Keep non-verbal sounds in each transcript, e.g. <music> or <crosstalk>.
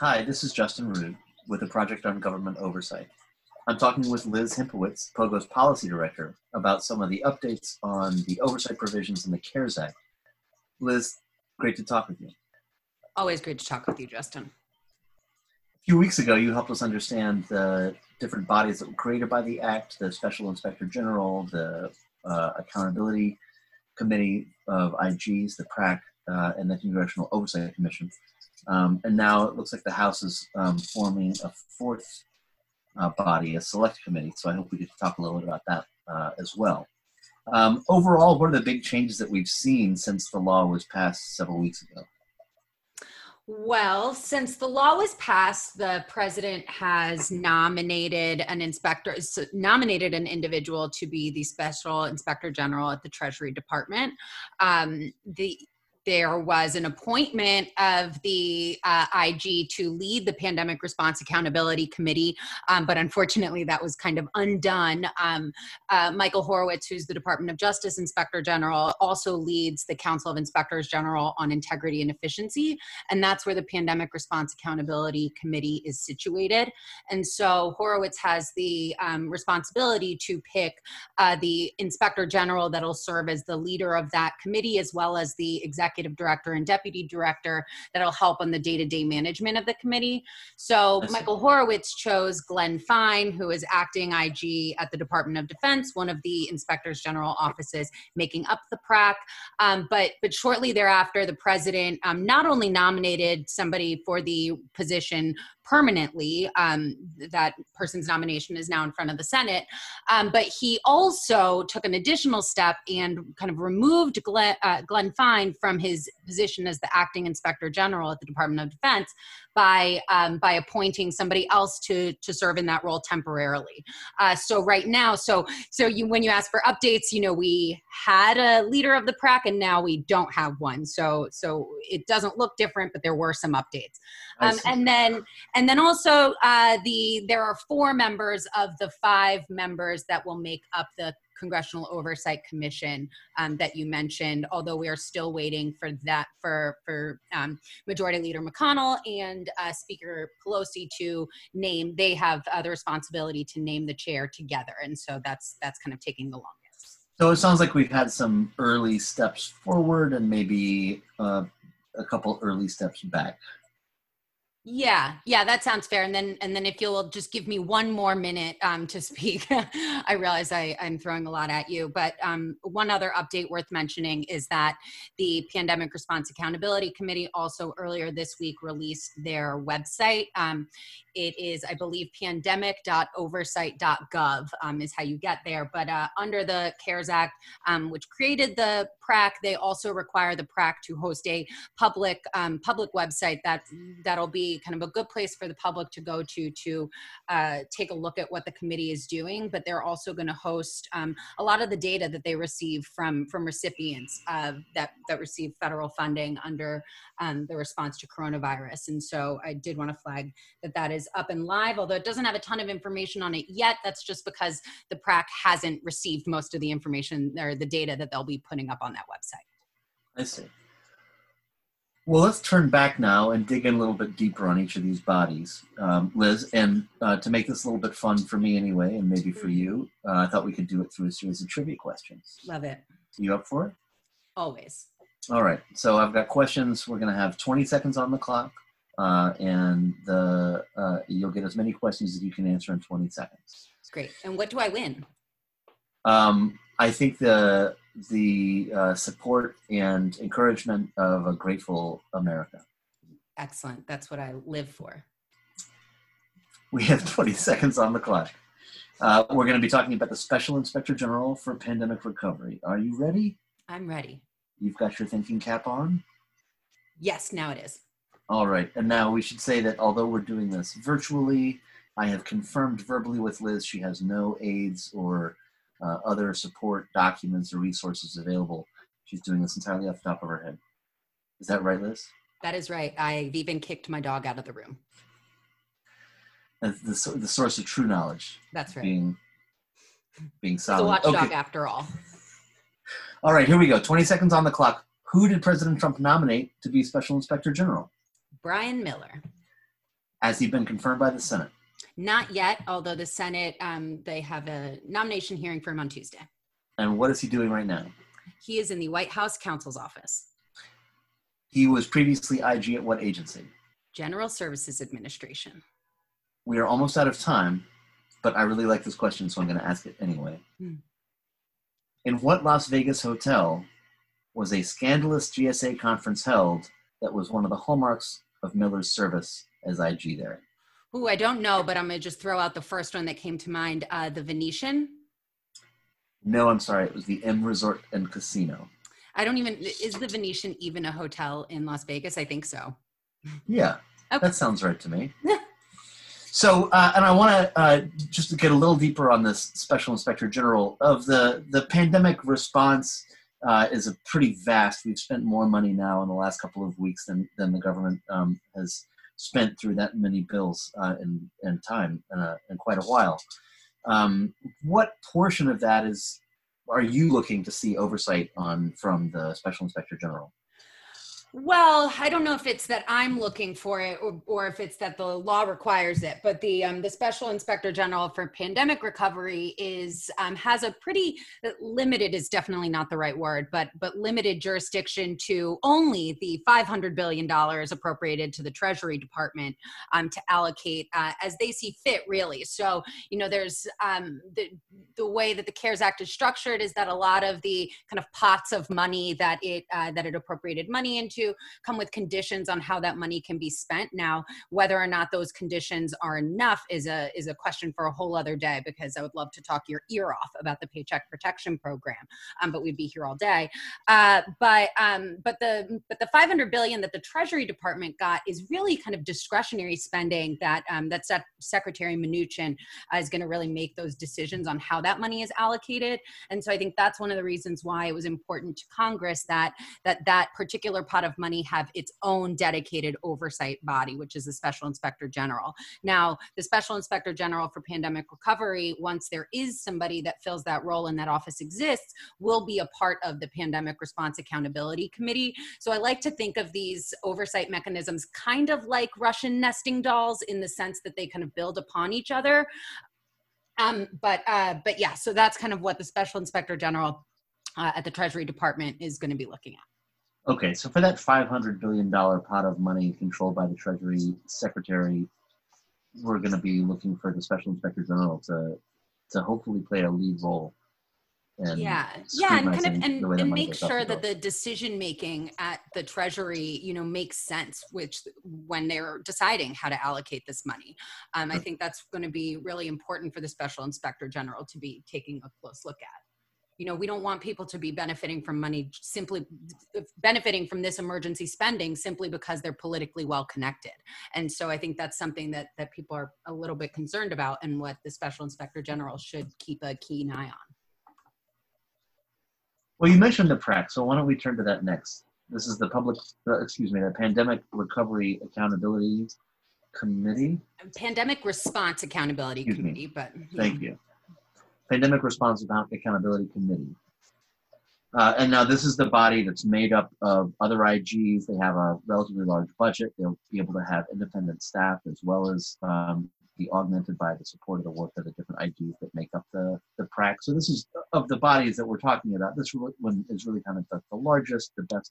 Hi, this is Justin Rood with the Project on Government Oversight. I'm talking with Liz Hempowicz, POGO's policy director, about some of the updates on the oversight provisions in the CARES Act. Liz, great to talk with you. Always great to talk with you, Justin. A few weeks ago, you helped us understand the different bodies that were created by the Act the Special Inspector General, the uh, Accountability Committee of IGs, the PRAC, uh, and the Congressional Oversight Commission. Um, and now it looks like the House is um, forming a fourth uh, body, a select committee. So I hope we get to talk a little bit about that uh, as well. Um, overall, what are the big changes that we've seen since the law was passed several weeks ago? Well, since the law was passed, the president has nominated an inspector, nominated an individual to be the special inspector general at the Treasury Department. Um, the there was an appointment of the uh, IG to lead the Pandemic Response Accountability Committee, um, but unfortunately that was kind of undone. Um, uh, Michael Horowitz, who's the Department of Justice Inspector General, also leads the Council of Inspectors General on Integrity and Efficiency, and that's where the Pandemic Response Accountability Committee is situated. And so Horowitz has the um, responsibility to pick uh, the Inspector General that'll serve as the leader of that committee, as well as the executive executive director and deputy director that'll help on the day-to-day management of the committee. So Michael Horowitz chose Glenn Fine, who is acting IG at the Department of Defense, one of the inspectors general offices making up the PRAC. Um, but but shortly thereafter, the president um, not only nominated somebody for the position permanently. Um, that person's nomination is now in front of the Senate. Um, but he also took an additional step and kind of removed Glenn, uh, Glenn Fine from his position as the acting inspector general at the Department of Defense by um, by appointing somebody else to to serve in that role temporarily. Uh, so right now, so so you when you ask for updates, you know we had a leader of the PRAC and now we don't have one. So so it doesn't look different, but there were some updates. Um, and then and then also uh, the there are four members of the five members that will make up the Congressional Oversight Commission um, that you mentioned, although we are still waiting for that for for um, Majority Leader McConnell and uh, Speaker Pelosi to name. They have uh, the responsibility to name the chair together, and so that's that's kind of taking the longest. So it sounds like we've had some early steps forward and maybe uh, a couple early steps back. Yeah, yeah, that sounds fair. And then, and then, if you'll just give me one more minute um, to <laughs> speak, I realize I, am throwing a lot at you. But um, one other update worth mentioning is that the Pandemic Response Accountability Committee also earlier this week released their website. Um, it is, I believe, pandemic.oversight.gov um, is how you get there. But uh, under the CARES Act, um, which created the PRAC, they also require the PRAC to host a public um, public website that that'll be kind of a good place for the public to go to to uh, take a look at what the committee is doing. But they're also going to host um, a lot of the data that they receive from from recipients that that receive federal funding under um, the response to coronavirus. And so I did want to flag that that is up and live, although it doesn't have a ton of information on it yet. That's just because the PRAC hasn't received most of the information or the data that they'll be putting up on that website. I see. Well, let's turn back now and dig in a little bit deeper on each of these bodies, um, Liz. And uh, to make this a little bit fun for me anyway, and maybe for you, uh, I thought we could do it through a series of trivia questions. Love it. You up for it? Always. All right. So I've got questions. We're going to have 20 seconds on the clock uh, and the uh, you'll get as many questions as you can answer in 20 seconds. Great. And what do I win? Um, I think the the uh, support and encouragement of a grateful America. Excellent. That's what I live for. We have 20 seconds on the clock. Uh, we're going to be talking about the Special Inspector General for Pandemic Recovery. Are you ready? I'm ready. You've got your thinking cap on? Yes, now it is. All right, and now we should say that although we're doing this virtually, I have confirmed verbally with Liz she has no aids or uh, other support documents or resources available. She's doing this entirely off the top of her head. Is that right, Liz? That is right. I've even kicked my dog out of the room. The, the source of true knowledge. That's right. Being, being solid. The watchdog, okay. after all. All right, here we go. 20 seconds on the clock. Who did President Trump nominate to be Special Inspector General? Brian Miller. Has he been confirmed by the Senate? Not yet, although the Senate, um, they have a nomination hearing for him on Tuesday. And what is he doing right now? He is in the White House counsel's office, He was previously IG at what agency? General Services Administration. We are almost out of time, but I really like this question, so I'm going to ask it anyway. Hmm. In what Las Vegas hotel was a scandalous GSA conference held that was one of the hallmarks of Miller's service as IG there? Ooh, I don't know, but I'm gonna just throw out the first one that came to mind. Uh, the Venetian. No, I'm sorry. It was the M Resort and Casino. I don't even. Is the Venetian even a hotel in Las Vegas? I think so. Yeah, Okay. that sounds right to me. <laughs> so, uh, and I want to uh, just to get a little deeper on this special inspector general of the the pandemic response uh, is a pretty vast. We've spent more money now in the last couple of weeks than than the government um, has spent through that many bills uh, in in time in, a, in quite a while. Um, what portion of that is are you looking to see oversight on from the special inspector general? Well, I don't know if it's that I'm looking for it or, or if it's that the law requires it, but the um, the Special Inspector General for Pandemic Recovery is um, has a pretty limited is definitely not the right word, but but limited jurisdiction to only the 500 billion dollars appropriated to the Treasury Department um, to allocate uh, as they see fit, really. So you know, there's um, the the way that the CARES Act is structured is that a lot of the kind of pots of money that it uh, that it appropriated money into come with conditions on how that money can be spent. Now, whether or not those conditions are enough is a is a question for a whole other day because I would love to talk your ear off about the Paycheck Protection Program, um, but we'd be here all day. Uh, but um, but the but the 500 billion that the Treasury Department got is really kind of discretionary spending that um, that Sec- Secretary Mnuchin uh, is going to really make those decisions on how that money is allocated. And so I think that's one of the reasons why it was important to Congress that that that particular pot of money have its own dedicated oversight body, which is the Special Inspector General. Now, the Special Inspector General for Pandemic Recovery, once there is somebody that fills that role and that office exists, will be a part of the Pandemic Response Accountability Committee. So I like to think of these oversight mechanisms kind of like Russian nesting dolls in the sense that they kind of build upon each other. Um, but uh, but yeah, so that's kind of what the Special Inspector General uh, at the Treasury Department is going to be looking at. Okay, so for that five hundred billion dollar pot of money controlled by the Treasury Secretary, we're going to be looking for the Special Inspector General to to hopefully play a lead role. And yeah yeah and kind of and, the way that and make sure that the decision making at the treasury you know makes sense which when they're deciding how to allocate this money. Um, i think that's going to be really important for the special inspector general to be taking a close look at you know we don't want people to be benefiting from money simply benefiting from this emergency spending simply because they're politically well connected and so i think that's something that that people are a little bit concerned about and what the special inspector general should keep a keen eye on Well, you mentioned the PRAC, so why don't we turn to that next? This is the public, uh, excuse me, the Pandemic Recovery Accountability Committee. pandemic response accountability Excuse me. committee but Thank you. Pandemic Response Accountability Committee. Uh, and now this is the body that's made up of other IGs. They have a relatively large budget. They'll be able to have independent staff as well as um, be augmented by the support of the work of the different IGs that make up the, the PRAC. So this is of the bodies that we're talking about. This one is really kind of the, the largest, the best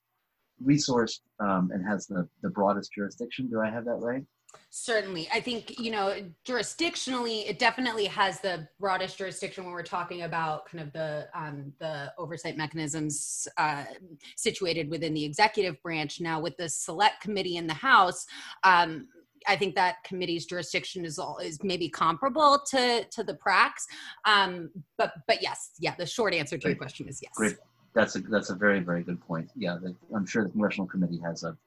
resourced, um, and has the, the broadest jurisdiction. Do I have that right? Certainly i think you know jurisdictionally it definitely has the broadest jurisdiction when we're talking about kind of the um, the oversight mechanisms uh, situated within the executive branch now with the select committee in the house um, I think that committee's jurisdiction is all is maybe comparable to to the pracs, um, but but yes, yeah. The short answer to your question is yes. Great. That's a that's a very very good point. Yeah, the, I'm sure the congressional committee has a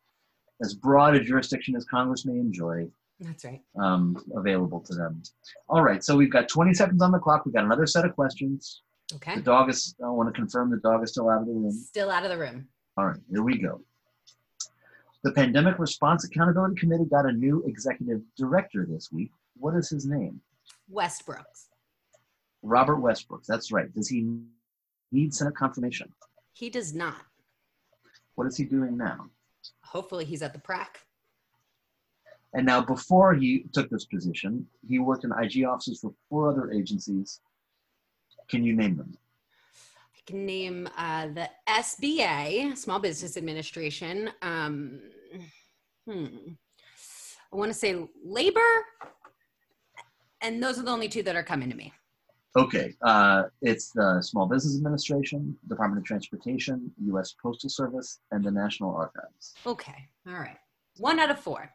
as broad a jurisdiction as Congress may enjoy That's right. um, available to them. All right, so we've got 20 seconds on the clock. We've got another set of questions. Okay. The dog is. I want to confirm the dog is still out of the room. Still out of the room. All right, here we go. The Pandemic Response Accountability Committee got a new executive director this week. What is his name? Westbrooks. Robert Westbrook. That's right. Does he need Senate confirmation? He does not. What is he doing now? Hopefully, he's at the prac. And now, before he took this position, he worked in IG offices for four other agencies. Can you name them? I can name uh, the SBA, Small Business Administration. Um, hmm. I want to say labor, and those are the only two that are coming to me. Okay, uh, it's the Small Business Administration, Department of Transportation, U.S. Postal Service, and the National Archives. Okay, all right. One out of four.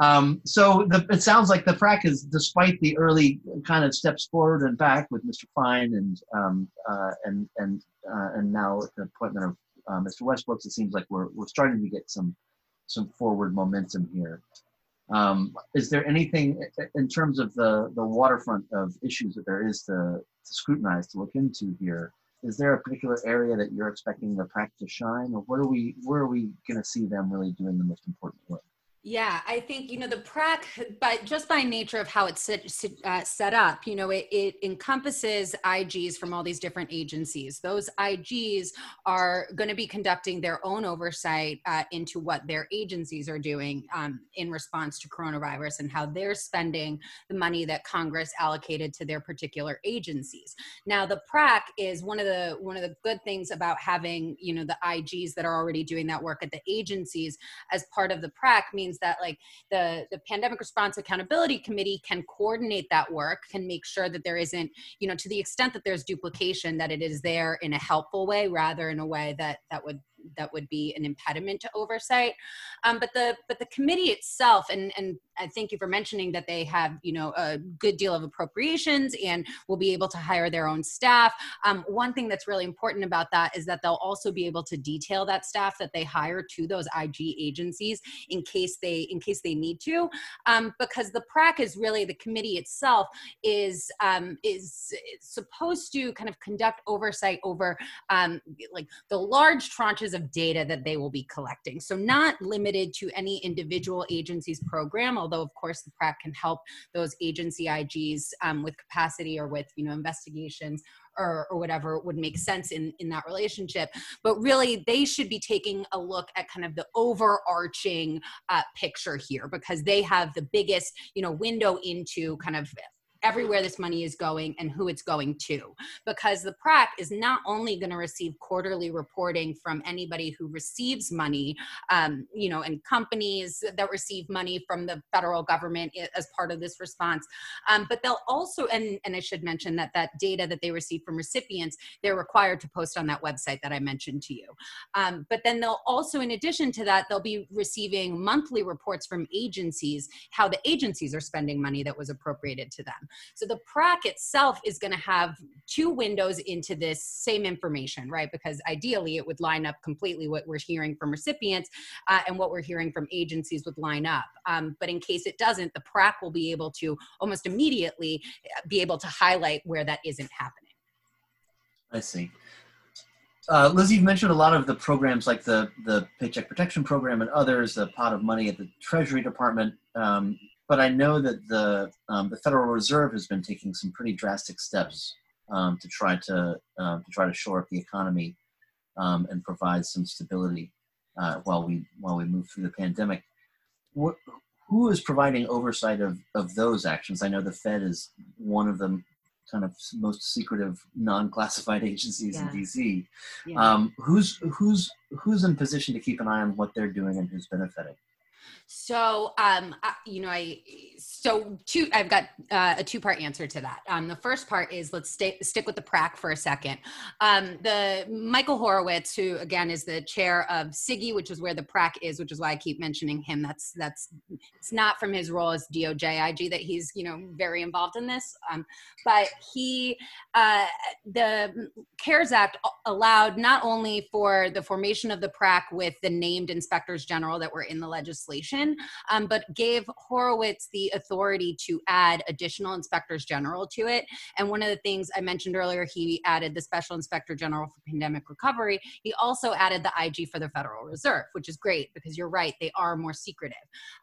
Um, so the, it sounds like the PRAC is, despite the early kind of steps forward and back with Mr. Fine and um, uh, and and uh, and now the appointment of uh, Mr. Westbrooks, it seems like we're we're starting to get some some forward momentum here. Um, is there anything in terms of the the waterfront of issues that there is to, to scrutinize to look into here? Is there a particular area that you're expecting the practice to shine, or where are we where are we going to see them really doing the most important work? Yeah, I think you know the PRAC, but just by nature of how it's set, uh, set up, you know, it, it, encompasses IGs from all these different agencies. Those IGs are going to be conducting their own oversight uh, into what their agencies are doing um, in response to coronavirus and how they're spending the money that Congress allocated to their particular agencies. Now, the PRAC is one of the one of the good things about having you know the IGs that are already doing that work at the agencies as part of the PRAC means that like the the pandemic response accountability committee can coordinate that work can make sure that there isn't you know to the extent that there's duplication that it is there in a helpful way rather in a way that that would that would be an impediment to oversight. Um, but the but the committee itself, and and I thank you for mentioning that they have you know a good deal of appropriations and will be able to hire their own staff. Um, one thing that's really important about that is that they'll also be able to detail that staff that they hire to those IG agencies in case they in case they need to, um, because the PRAC is really the committee itself is um, is supposed to kind of conduct oversight over um, like the large tranches of data that they will be collecting. So not limited to any individual agency's program, although of course the PRAC can help those agency IGs um, with capacity or with you know investigations or, or, whatever would make sense in, in that relationship. But really, they should be taking a look at kind of the overarching uh, picture here because they have the biggest, you know, window into kind of everywhere this money is going and who it's going to. Because the PRAC is not only going to receive quarterly reporting from anybody who receives money, um, you know, and companies that receive money from the federal government as part of this response, um, but they'll also, and, and I should mention that that data that they receive from recipients, they're required to post on that website that I mentioned to you. Um, but then they'll also, in addition to that, they'll be receiving monthly reports from agencies, how the agencies are spending money that was appropriated to them. So the PRAC itself is going to have two windows into this same information, right? Because ideally it would line up completely what we're hearing from recipients uh, and what we're hearing from agencies would line up. Um, but in case it doesn't, the PRAC will be able to almost immediately uh, be able to highlight where that isn't happening. I see. Uh, Liz, you've mentioned a lot of the programs like the the Paycheck Protection Program and others, the pot of money at the Treasury Department. Um, but I know that the um, the Federal Reserve has been taking some pretty drastic steps um, to try to uh, to try to shore up the economy um, and provide some stability uh, while we while we move through the pandemic. What, who is providing oversight of, of those actions? I know the Fed is one of the kind of most secretive, non-classified <laughs> agencies yeah. in DC. Yeah. Um, who's who's who's in position to keep an eye on what they're doing and who's benefiting? So, um, you know, I so two. I've got uh, a two-part answer to that. Um, the first part is let's stay, stick with the PRAC for a second. Um, the Michael Horowitz, who again is the chair of CIGIE, which is where the PRAC is, which is why I keep mentioning him. That's that's it's not from his role as DOJ IG that he's you know very involved in this, um, but he uh, the CARES Act allowed not only for the formation of the PRAC with the named inspectors general that were in the legislation um, but gave Horowitz the authority to add additional inspectors general to it. And one of the things I mentioned earlier, he added the special inspector general for pandemic recovery. He also added the IG for the Federal Reserve, which is great because you're right, they are more secretive.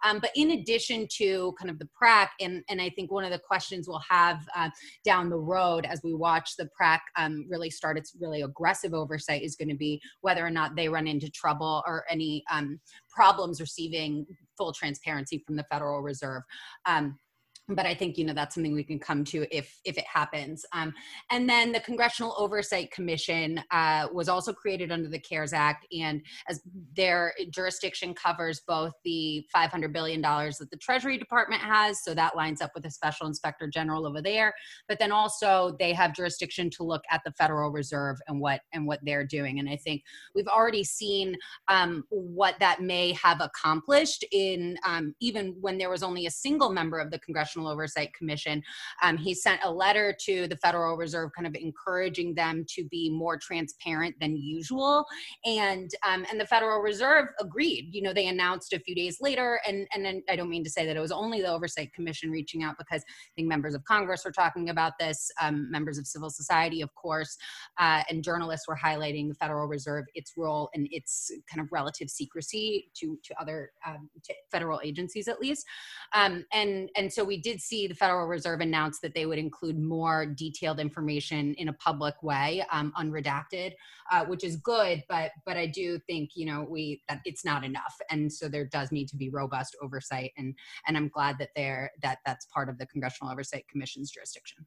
Um, but in addition to kind of the PRAC, and, and I think one of the questions we'll have uh, down the road as we watch the PRAC um, really start its really aggressive oversight is going to be whether or not they run into trouble or any um, problems receiving full transparency from the Federal Reserve. Um, but I think you know that's something we can come to if if it happens. Um, and then the Congressional Oversight Commission uh, was also created under the CARES Act, and as their jurisdiction covers both the 500 billion dollars that the Treasury Department has, so that lines up with the Special Inspector General over there. But then also they have jurisdiction to look at the Federal Reserve and what and what they're doing. And I think we've already seen um, what that may have accomplished in um, even when there was only a single member of the Congressional Congressional Oversight Commission. Um, he sent a letter to the Federal Reserve, kind of encouraging them to be more transparent than usual. And um, and the Federal Reserve agreed. You know, they announced a few days later, and and then I don't mean to say that it was only the Oversight Commission reaching out because I think members of Congress were talking about this, um, members of civil society, of course, uh, and journalists were highlighting the Federal Reserve, its role and its kind of relative secrecy to to other um, to federal agencies at least. Um, and and so we did see the Federal Reserve announce that they would include more detailed information in a public way, um, unredacted, uh, which is good. But but I do think you know we that it's not enough, and so there does need to be robust oversight, and and I'm glad that there that that's part of the Congressional Oversight Commission's jurisdiction.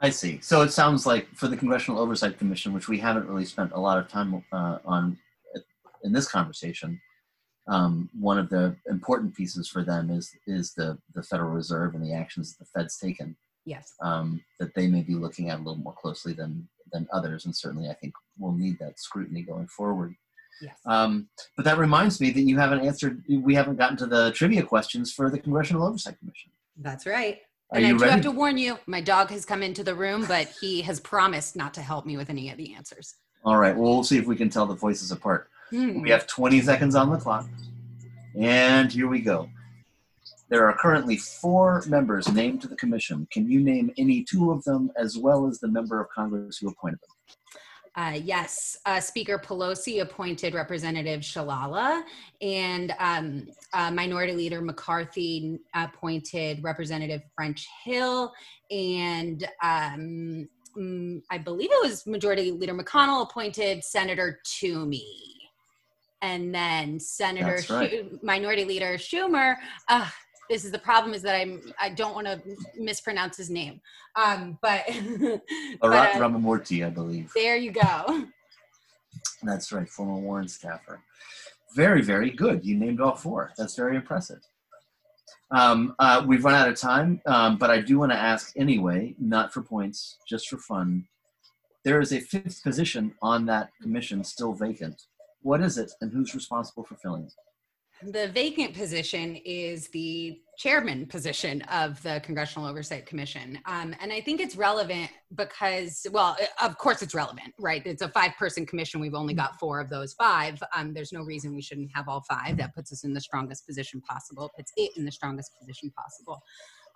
I see. So it sounds like for the Congressional Oversight Commission, which we haven't really spent a lot of time uh, on in this conversation, um, one of the important pieces for them is is the the Federal Reserve and the actions that the Fed's taken. Yes. Um, that they may be looking at a little more closely than than others, and certainly I think we'll need that scrutiny going forward. Yes. Um, but that reminds me that you haven't answered. We haven't gotten to the trivia questions for the Congressional Oversight Commission. That's right. Are and I you do ready? have to warn you, my dog has come into the room, but he has promised not to help me with any of the answers. All right. Well, we'll see if we can tell the voices apart. Hmm. We have 20 seconds on the clock. And here we go. There are currently four members named to the commission. Can you name any two of them as well as the member of Congress who appointed them? Uh, yes, uh, Speaker Pelosi appointed Representative Shalala, and um, uh, Minority Leader McCarthy appointed Representative French Hill, and um, mm, I believe it was Majority Leader McConnell appointed Senator Toomey. And then Senator right. Schu- Minority Leader Schumer. Uh, this is the problem is that I'm I don't want to mispronounce his name, um, but, <laughs> but uh, Ramamurti, I believe. there you go. That's right, former Warren staffer. Very, very good. You named all four. That's very impressive. Um, uh, we've run out of time, um, but I do want to ask anyway, not for points, just for fun. There is a fifth position on that commission still vacant. What is it, and who's responsible for filling it? The vacant position is the chairman position of the Congressional Oversight Commission. Um, and I think it's relevant because, well, of course it's relevant, right? It's a five person commission. We've only got four of those five. Um, there's no reason we shouldn't have all five. That puts us in the strongest position possible, puts it in the strongest position possible.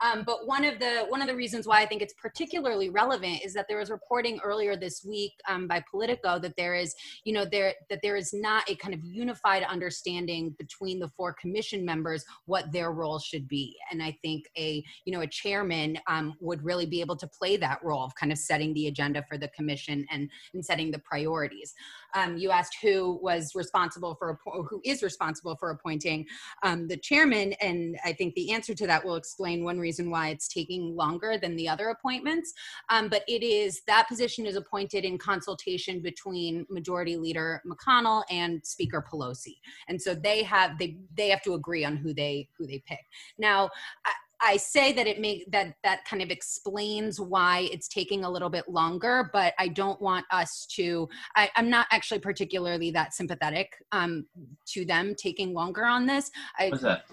Um, but one of the one of the reasons why I think it's particularly relevant is that there was reporting earlier this week um, by Politico that there is, you know, there that there is not a kind of unified understanding between the four commission members what their role should be. And I think a you know a chairman um, would really be able to play that role of kind of setting the agenda for the commission and and setting the priorities. Um, you asked who was responsible for who is responsible for appointing um, the chairman, and I think the answer to that will explain one reason why it's taking longer than the other appointments. Um, but it is that position is appointed in consultation between Majority Leader McConnell and Speaker Pelosi, and so they have they they have to agree on who they who they pick. Now. I, I say that it make that that kind of explains why it's taking a little bit longer, but I don't want us to. I, I'm not actually particularly that sympathetic um, to them taking longer on this. I, What's that?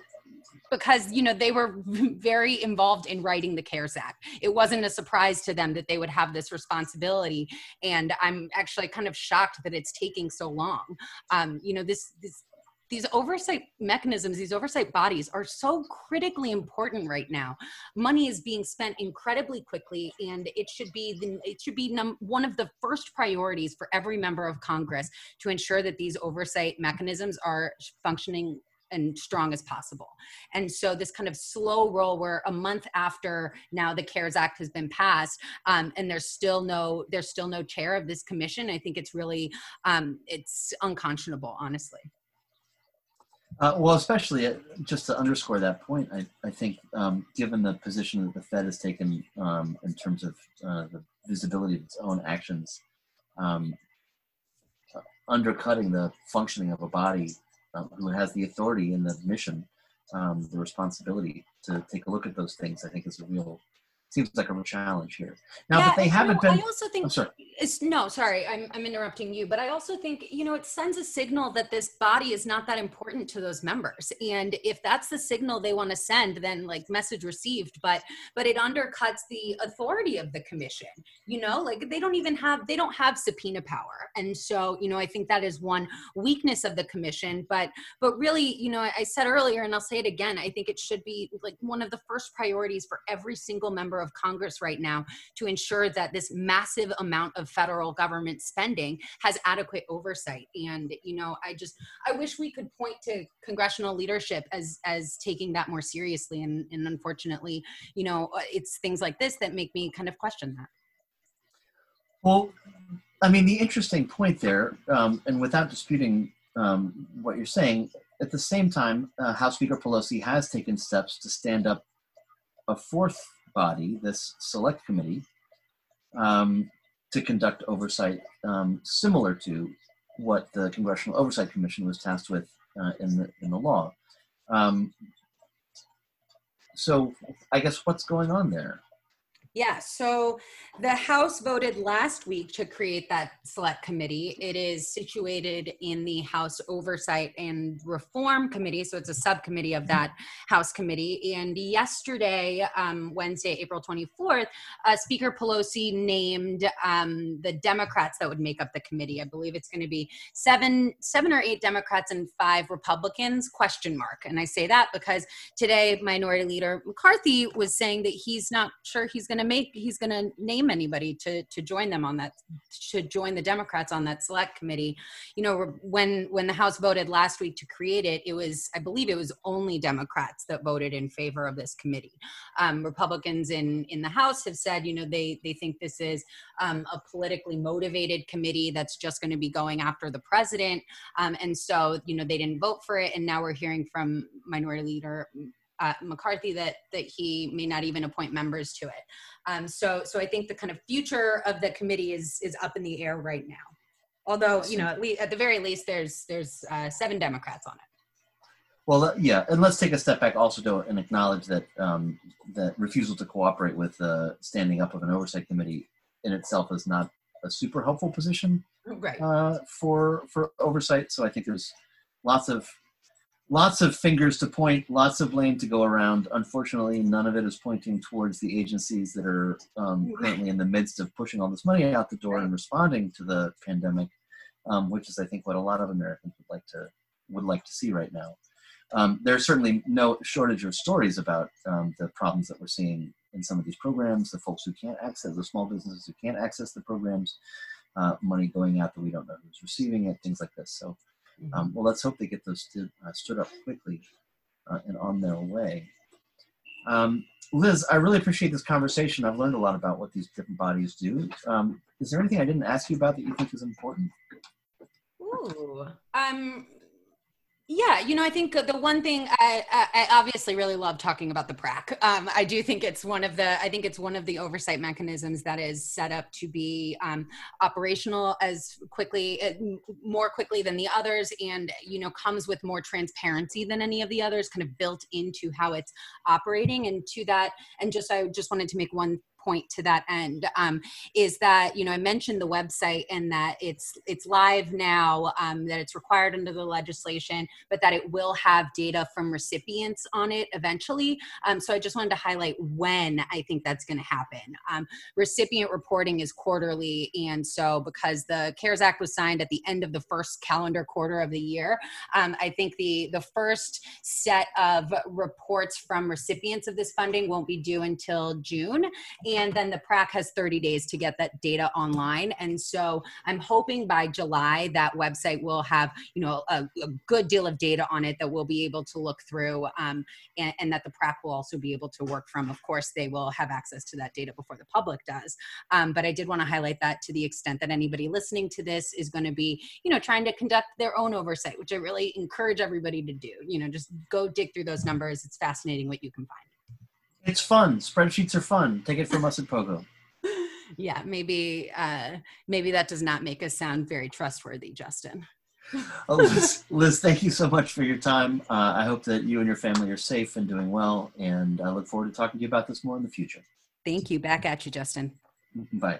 Because you know they were <laughs> very involved in writing the cares act. It wasn't a surprise to them that they would have this responsibility. And i'm actually kind of shocked that it's taking so long. Um, you know this this these oversight mechanisms these oversight bodies are so critically important right now. Money is being spent incredibly quickly and it should be the, it should be num- one of the first priorities for every member of congress to ensure that these oversight mechanisms are functioning and strong as possible. And so this kind of slow roll where a month after now the CARES Act has been passed um, and there's still no there's still no chair of this commission. I think it's really um, it's unconscionable, honestly. Uh, well, especially uh, just to underscore that point, I, I think um, given the position that the Fed has taken um, in terms of uh, the visibility of its own actions, um, undercutting the functioning of a body um, who has the authority and the mission, um, the responsibility to take a look at those things, I think is a real seems like a real challenge here. Now yeah, that they haven't no, been, I also think I'm sorry. it's no, sorry, I'm I'm interrupting you, but I also think you know it sends a signal that this body is not that important to those members, and if that's the signal they want to send, then like message received. But but it undercuts the authority of the commission. You know, like they don't even have they don't have subpoena power, and so you know I think that is one weakness of the commission. But but really, you know, I, I said earlier, and I'll say it again, I think it should be like one of the first priorities for every single member of Congress right now to ensure that this massive amount of federal government spending has adequate oversight. And you know, I just I wish we could point to congressional leadership as as taking that more seriously. And, and unfortunately, you know, uh, it's things like this that make me kind of question that. Well, I mean, the interesting point there, um, and without disputing um, what you're saying, at the same time, uh, House Speaker Pelosi has taken steps to stand up a fourth body, this select committee, um, to conduct oversight um, similar to what the Congressional Oversight Commission was tasked with uh, in the in the law. Um, so, I guess what's going on there? Yeah, so the House voted last week to create that select committee. It is situated in the House Oversight and Reform Committee, so it's a subcommittee of that House committee. And yesterday, um, Wednesday, April 24th, uh, Speaker Pelosi named um, the Democrats that would make up the committee. I believe it's going to be seven, seven or eight Democrats and five Republicans. Question mark. And I say that because today, Minority Leader McCarthy was saying that he's not sure he's going to to make he's going to name anybody to to join them on that to join the democrats on that select committee. You know when when the house voted last week to create it it was i believe it was only democrats that voted in favor of this committee. Um, republicans in in the house have said you know they they think this is um, a politically motivated committee that's just going to be going after the president. Um, and so you know they didn't vote for it and now we're hearing from minority leader uh, McCarthy that that he may not even appoint members to it. Um, so so I think the kind of future of the committee is is up in the air right now. Although you know at, least, at the very least there's there's uh, seven Democrats on it. Well, uh, yeah, and let's take a step back also to and acknowledge that um, that refusal to cooperate with uh, standing up of an oversight committee in itself is not a super helpful position right. uh, for for oversight. So I think there's lots of lots of fingers to point, lots of blame to go around. Unfortunately, none of it is pointing towards the agencies that are um, currently in the midst of pushing all this money out the door and responding to the pandemic, um, which is, I think, what a lot of Americans would like to would like to see right now. Um, there's certainly no shortage of stories about um, the problems that we're seeing in some of these programs, the folks who can't access, the small businesses who can't access the programs, uh, money going out that we don't know who's receiving it, things like this. So um, well, let's hope they get those stood, uh, stood up quickly uh, and on their way. Um, Liz, I really appreciate this conversation. I've learned a lot about what these different bodies do. Um, is there anything I didn't ask you about that you think is important? Ooh, um, yeah, you know, I think the one thing I, I obviously really love talking about the PRAC. Um, I do think it's one of the I think it's one of the oversight mechanisms that is set up to be um, operational as quickly, uh, more quickly than the others, and you know comes with more transparency than any of the others, kind of built into how it's operating. And to that, and just I just wanted to make one point to that end um, is that you know I mentioned the website and that it's it's live now um, that it's required under the legislation, but that it will have data from recipients on it eventually. Um, so I just wanted to highlight when I think that's going to happen. Um, recipient reporting is quarterly, and so because the CARES Act was signed at the end of the first calendar quarter of the year, um, I think the the first set of reports from recipients of this funding won't be due until June and then the prac has 30 days to get that data online. And so i'm hoping by july that website will have you know a, a good deal of data on it that we'll be able to look through um, and, and, that the prac will also be able to work from. Of course they will have access to that data before the public does. Um, but i did want to highlight that to the extent that anybody listening to this is going to be you know trying to conduct their own oversight which i really encourage everybody to do. You know just go dig through those numbers. It's fascinating what you can find it's fun. Spreadsheets are fun. Take it from us at Pogo. <laughs> yeah, maybe uh, maybe that does not make us sound very trustworthy, Justin. <laughs> oh, Liz, <laughs> Liz, thank you so much for your time. Uh, I hope that you and your family are safe and doing well, and I look forward to talking to you about this more in the future. Thank you. Back at you, Justin. Bye.